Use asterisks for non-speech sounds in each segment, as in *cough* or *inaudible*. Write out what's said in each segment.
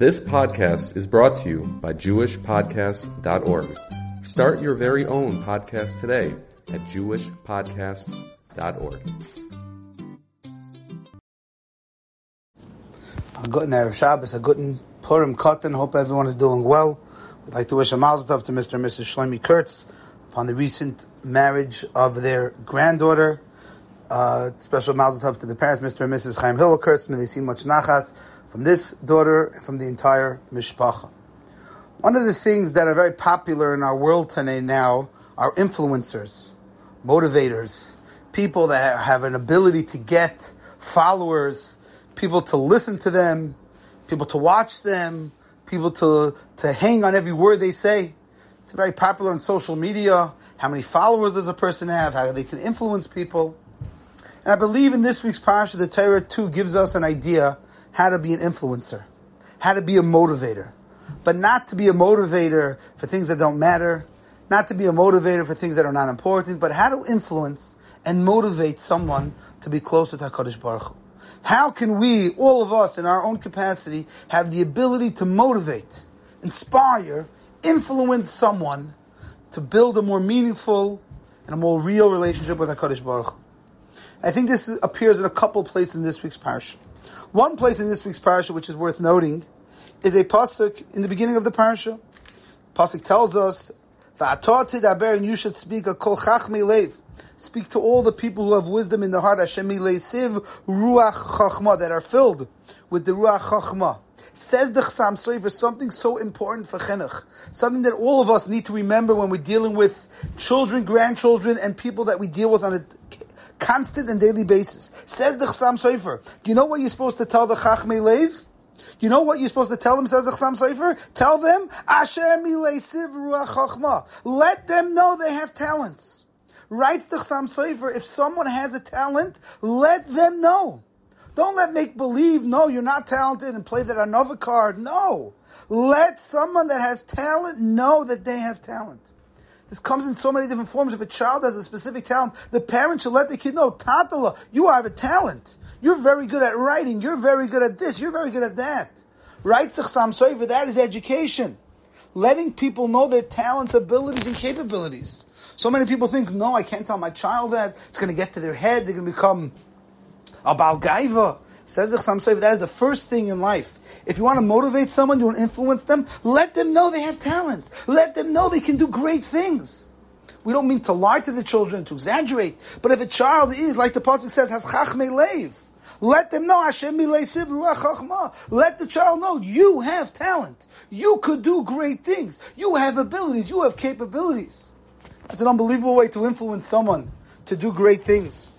This podcast is brought to you by JewishPodcasts.org. Start your very own podcast today at JewishPodcasts.org. A good Erev Shabbos, a good Purim Katan. Hope everyone is doing well. We'd like to wish a mazel tov to Mr. and Mrs. Shlomi Kurtz upon the recent marriage of their granddaughter. Uh, special mazel tov to the parents, Mr. and Mrs. Chaim Hillel Kurtz. May they see much nachas from this daughter and from the entire mishpacha. One of the things that are very popular in our world today now are influencers, motivators, people that have an ability to get followers, people to listen to them, people to watch them, people to, to hang on every word they say. It's very popular on social media. How many followers does a person have? How they can influence people. And I believe in this week's parasha, the Torah too gives us an idea how to be an influencer, how to be a motivator, but not to be a motivator for things that don't matter, not to be a motivator for things that are not important, but how to influence and motivate someone to be closer to HaKadosh Baruch Hu. How can we, all of us in our own capacity, have the ability to motivate, inspire, influence someone to build a more meaningful and a more real relationship with HaKadosh Baruch Hu? I think this appears in a couple places in this week's parasha. One place in this week's parasha, which is worth noting, is a pasuk in the beginning of the parasha. Pasuk tells us, and you should speak a kol lev. Speak to all the people who have wisdom in the heart, Hashem siv ruach chachma, that are filled with the ruach chachma. Says the Chassam Sofer something so important for chinuch, something that all of us need to remember when we're dealing with children, grandchildren, and people that we deal with on a constant and daily basis. Says the Chassam Sofer. Do you know what you're supposed to tell the Chachmei Lev? You know what you're supposed to tell them, says the Chassam Sofer? Tell them, Asher. Let them know they have talents. Writes the Chassam Sofer, if someone has a talent, let them know. Don't let make believe, no, you're not talented and play that another card. No. Let someone that has talent know that they have talent. This comes in so many different forms. If a child has a specific talent, the parent should let the kid know, Tatala, you have a talent. You're very good at writing. You're very good at this. You're very good at that. Right, Sam for that is education. Letting people know their talents, abilities, and capabilities. So many people think, no, I can't tell my child that. It's going to get to their head. They're going to become a balgaiva. Says Chassam that is the first thing in life. If you want to motivate someone, you want to influence them, let them know they have talents. Let them know they can do great things. We don't mean to lie to the children, to exaggerate. But if a child is, like the Pasuk says, has chachme leiv, let them know Hashem Let the child know you have talent. You could do great things. You have abilities. You have capabilities. That's an unbelievable way to influence someone to do great things.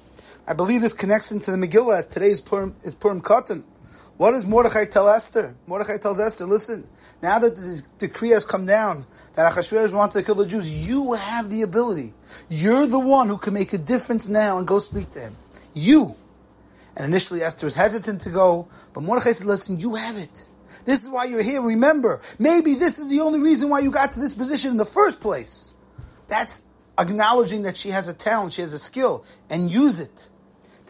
I believe this connects into the Megillah as today is Purim, is Purim Katan. What does Mordechai tell Esther? Mordechai tells Esther, listen, now that the decree has come down that Achashverosh wants to kill the Jews, you have the ability. You're the one who can make a difference now and go speak to him. You. And initially Esther was hesitant to go, but Mordechai said, listen, you have it. This is why you're here. Remember, maybe this is the only reason why you got to this position in the first place. That's acknowledging that she has a talent, she has a skill, and use it.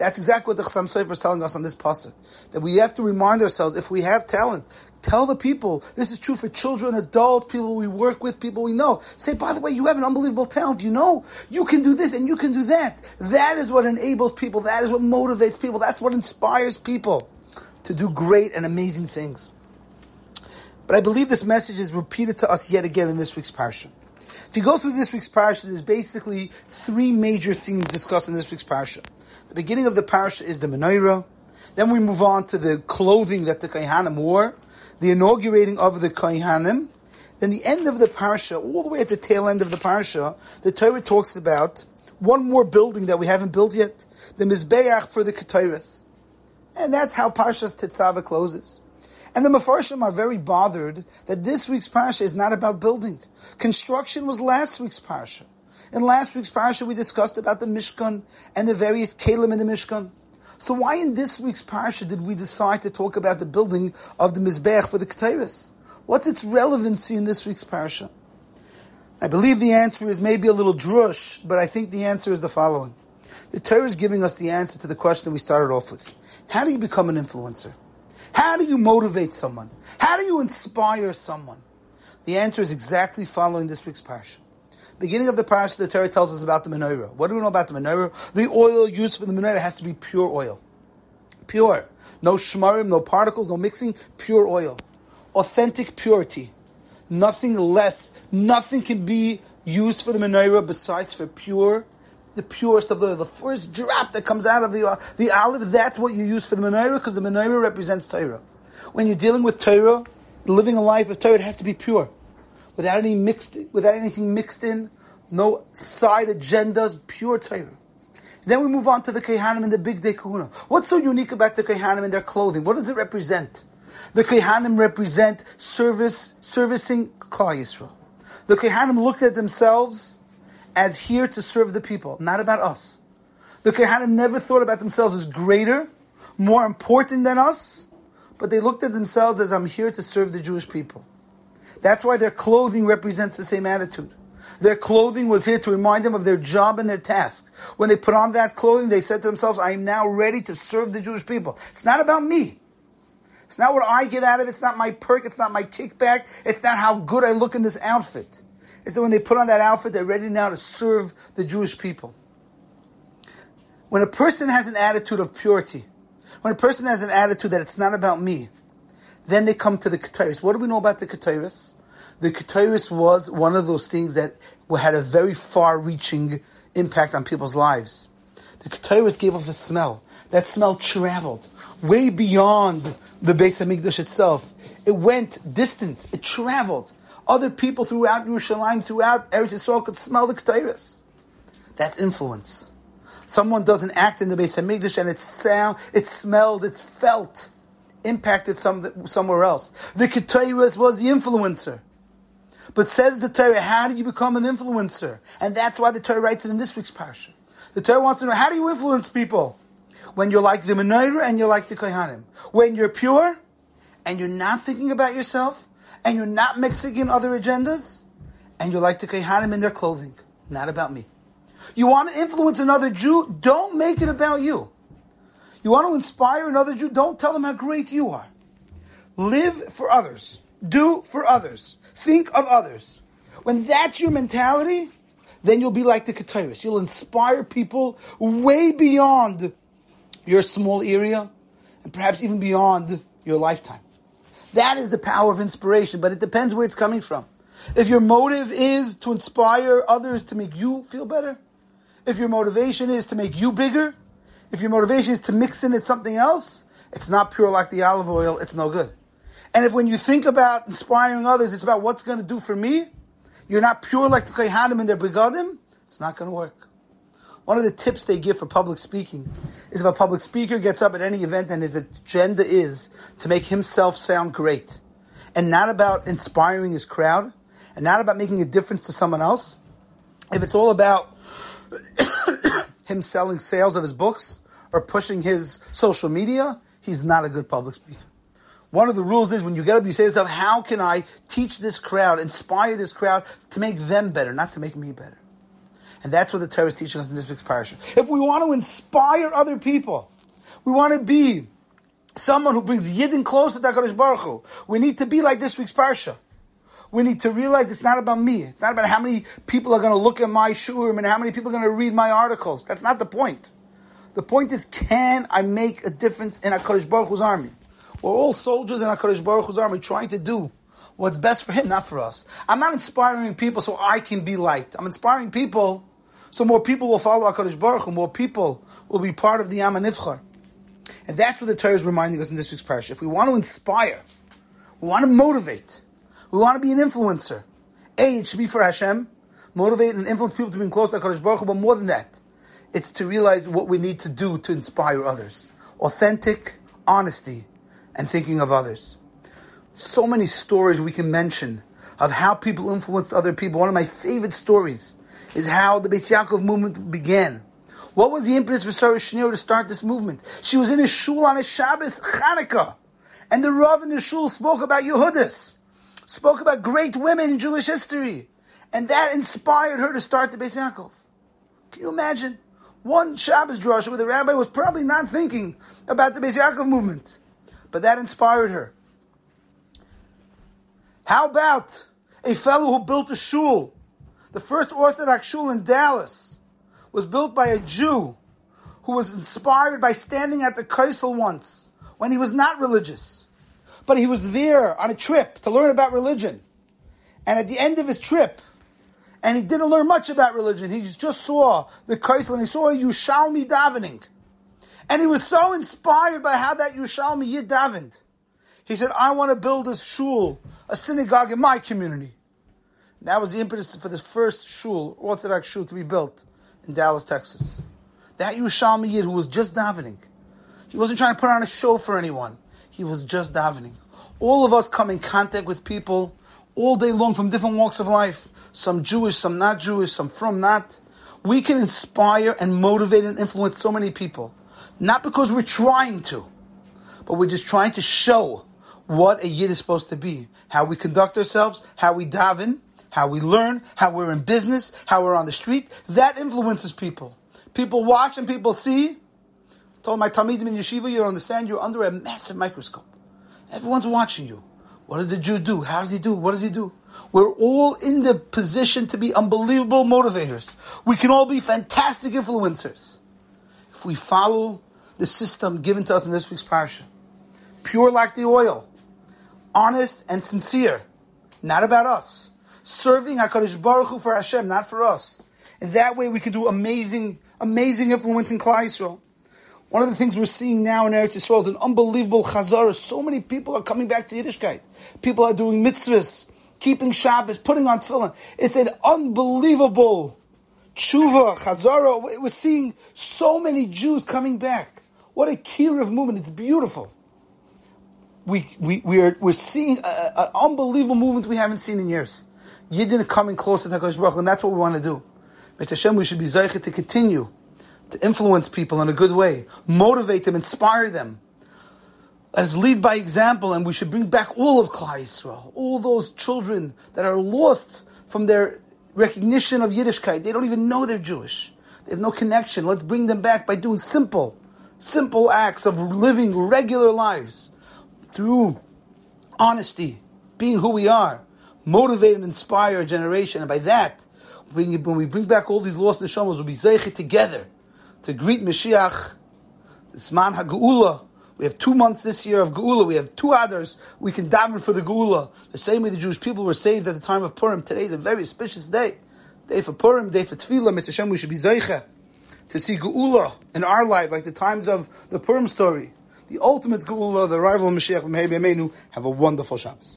That's exactly what the Chassam Sofer is telling us on this pasuk. That we have to remind ourselves, if we have talent, tell the people. This is true for children, adults, people we work with, people we know. Say, by the way, you have an unbelievable talent. You know, you can do this and you can do that. That is what enables people. That is what motivates people. That's what inspires people to do great and amazing things. But I believe this message is repeated to us yet again in this week's parsha. If you go through this week's parsha, there's basically three major themes discussed in this week's parsha. The beginning of the parsha is the menorah. Then we move on to the clothing that the Kohanim wore, the inaugurating of the Kohanim. Then the end of the parsha, all the way at the tail end of the parsha, the Torah talks about one more building that we haven't built yet, the Mizbeach for the Ketairis. And that's how Parshas Tetzava closes. And the Mefarshim are very bothered that this week's parsha is not about building. Construction was last week's parsha. In last week's parsha, we discussed about the Mishkan and the various kalim in the Mishkan. So why in this week's parsha did we decide to talk about the building of the Mizbech for the Keteris? What's its relevancy in this week's parsha? I believe the answer is maybe a little drush, but I think the answer is the following. The Torah is giving us the answer to the question we started off with. How do you become an influencer? How do you motivate someone? How do you inspire someone? The answer is exactly following this week's parsha. Beginning of the parsha, the Torah tells us about the menorah. What do we know about the menorah? The oil used for the menorah has to be pure oil. Pure. No shmarim, no particles, no mixing, pure oil. Authentic purity. Nothing less. Nothing can be used for the menorah besides for pure, the purest of the. The first drop that comes out of the, uh, the olive, that's what you use for the menorah because the menorah represents Torah. When you're dealing with Torah, living a life of Torah, it has to be pure. Without any mixed, without anything mixed in, no side agendas, pure Torah. Then we move on to the Kehanim and the Big Day Kahuna. What's so unique about the Kehanim and their clothing? What does it represent? The Kehanim represent service, servicing Klal Yisrael. The Kehanim looked at themselves as here to serve the people, not about us. The Kehanim never thought about themselves as greater, more important than us, but they looked at themselves as I'm here to serve the Jewish people. That's why their clothing represents the same attitude. Their clothing was here to remind them of their job and their task. When they put on that clothing, they said to themselves, I am now ready to serve the Jewish people. It's not about me. It's not what I get out of it. It's not my perk. It's not my kickback. It's not how good I look in this outfit. It's that when they put on that outfit, they're ready now to serve the Jewish people. When a person has an attitude of purity, when a person has an attitude that it's not about me, then they come to the Ketairis. What do we know about the Ketairis? The Ketairis was one of those things that had a very far-reaching impact on people's lives. The Ketairis gave off a smell. That smell traveled way beyond the Beis Hamikdash itself. It went distance. It traveled. Other people throughout Yerushalayim, throughout Eretz Yisrael could smell the Ketairis. That's influence. Someone does an act in the Beis Hamikdash and it's sound, it's smelled, it's felt, impacted some, somewhere else. The Ketairis was the influencer. But says the Torah, how do you become an influencer? And that's why the Torah writes it in this week's parsha. The Torah wants to know, how do you influence people? when you're like the menorah and you're like the kohanim. When you're pure and you're not thinking about yourself and you're not mixing in other agendas and you're like the kohanim in their clothing. Not about me. You want to influence another Jew? Don't make it about you. You want to inspire another Jew? Don't tell them how great you are. Live for others. Do for others. Think of others. When that's your mentality, then you'll be like the Ketairis. You'll inspire people way beyond your small area, and perhaps even beyond your lifetime. That is the power of inspiration, but it depends where it's coming from. If your motive is to inspire others to make you feel better, if your motivation is to make you bigger, if your motivation is to mix in it something else, it's not pure like the olive oil, it's no good. And if when you think about inspiring others, it's about what's going to do for me, you're not pure like the Kohanim and their begadim, it's not going to work. One of the tips they give for public speaking is if a public speaker gets up at any event and his agenda is to make himself sound great and not about inspiring his crowd and not about making a difference to someone else, if it's all about *coughs* him selling sales of his books or pushing his social media, he's not a good public speaker. One of the rules is when you get up, you say to yourself, how can I teach this crowd, inspire this crowd to make them better, not to make me better? And that's what the Torah is teaching us in this week's parasha. If we want to inspire other people, we want to be someone who brings Yidden closer to HaKadosh Baruch Hu, we need to be like this week's parsha. We need to realize it's not about me. It's not about how many people are going to look at my shiurim and how many people are going to read my articles. That's not the point. The point is, can I make a difference in HaKadosh Baruch Hu's army? We're all soldiers in HaKadosh Baruch Hu's army trying to do what's best for him, not for us. I'm not inspiring people so I can be liked. I'm inspiring people so more people will follow HaKadosh Baruch Hu, more people will be part of the Yam Nifchar. And that's what the Torah is reminding us in this week's parasha. If we want to inspire, we want to motivate, we want to be an influencer. A, it should be for Hashem, motivate and influence people to be close to HaKadosh Baruch Hu, but more than that, it's to realize what we need to do to inspire others. Authentic honesty and thinking of others. So many stories we can mention of how people influenced other people. One of my favorite stories is how the Beis Yaakov movement began. What was the impetus for Sarah Schenirer to start this movement? She was in a shul on a Shabbos, Chanukah, and the Rav in the shul spoke about Yehudis, spoke about great women in Jewish history, and that inspired her to start the Beis Yaakov. Can you imagine? One Shabbos drasha where the rabbi was probably not thinking about the Beis Yaakov movement. but that inspired her. How about a fellow who built a shul? The first Orthodox shul in Dallas was built by a Jew who was inspired by standing at the Kaisel once when he was not religious, but he was there on a trip to learn about religion. And at the end of his trip, and he didn't learn much about religion, he just saw the Kaisel and he saw a Yushalmi davening. And he was so inspired by how that Yushalmi Yid davened. He said, I want to build a shul, a synagogue in my community. That was the impetus for the first shul, Orthodox shul, to be built in Dallas, Texas. That Yerushalmi Yid who was just davening. He wasn't trying to put on a show for anyone. He was just davening. All of us come in contact with people all day long from different walks of life. Some Jewish, some not Jewish, some from not. We can inspire and motivate and influence so many people. Not because we're trying to, but we're just trying to show what a Yid is supposed to be. How we conduct ourselves, how we daven, how we learn, how we're in business, how we're on the street. That influences people. People watch and people see. I told my Talmidim in yeshiva, you understand, you're under a massive microscope. Everyone's watching you. What does the Jew do? How does he do? What does he do? We're all in the position to be unbelievable motivators. We can all be fantastic influencers. If we follow the system given to us in this week's parsha. Pure like the oil. Honest and sincere. Not about us serving HaKadosh Baruch Hu for Hashem, not for us. And that way we can do amazing, amazing influence in Klal Yisrael. One of the things we're seeing now in Eretz Yisrael is an unbelievable chazara. So many people are coming back to Yiddishkeit. People are doing mitzvahs, keeping Shabbos, putting on tefillin. It's an unbelievable tshuva, chazara. We're seeing so many Jews coming back. What a kiruv movement. It's beautiful. We, we, we are, we're seeing an unbelievable movement we haven't seen in years. Yidden coming closer to HaKadosh Baruch and that's what we want to do. Mit Hashem, we should be zeichet to continue to influence people in a good way, motivate them, inspire them. Let us lead by example, and we should bring back all of Klal Yisrael, all those children that are lost from their recognition of Yiddishkeit. They don't even know they're Jewish. They have no connection. Let's bring them back by doing simple, simple acts of living regular lives through honesty, being who we are, motivate and inspire a generation. And by that, when we bring back all these lost neshamas, we'll be zeichet together to greet Mashiach, this man HaGeula. We have two months this year of Geula. We have two Adars. We can daven for the Geula. The same way the Jewish people were saved at the time of Purim. Today is a very auspicious day. Day for Purim, day for Tefillah. Mitzvah we should be zeicha to see Geula in our life, like the times of the Purim story. The ultimate Geula, the arrival of Mashiach. Have a wonderful Shabbos.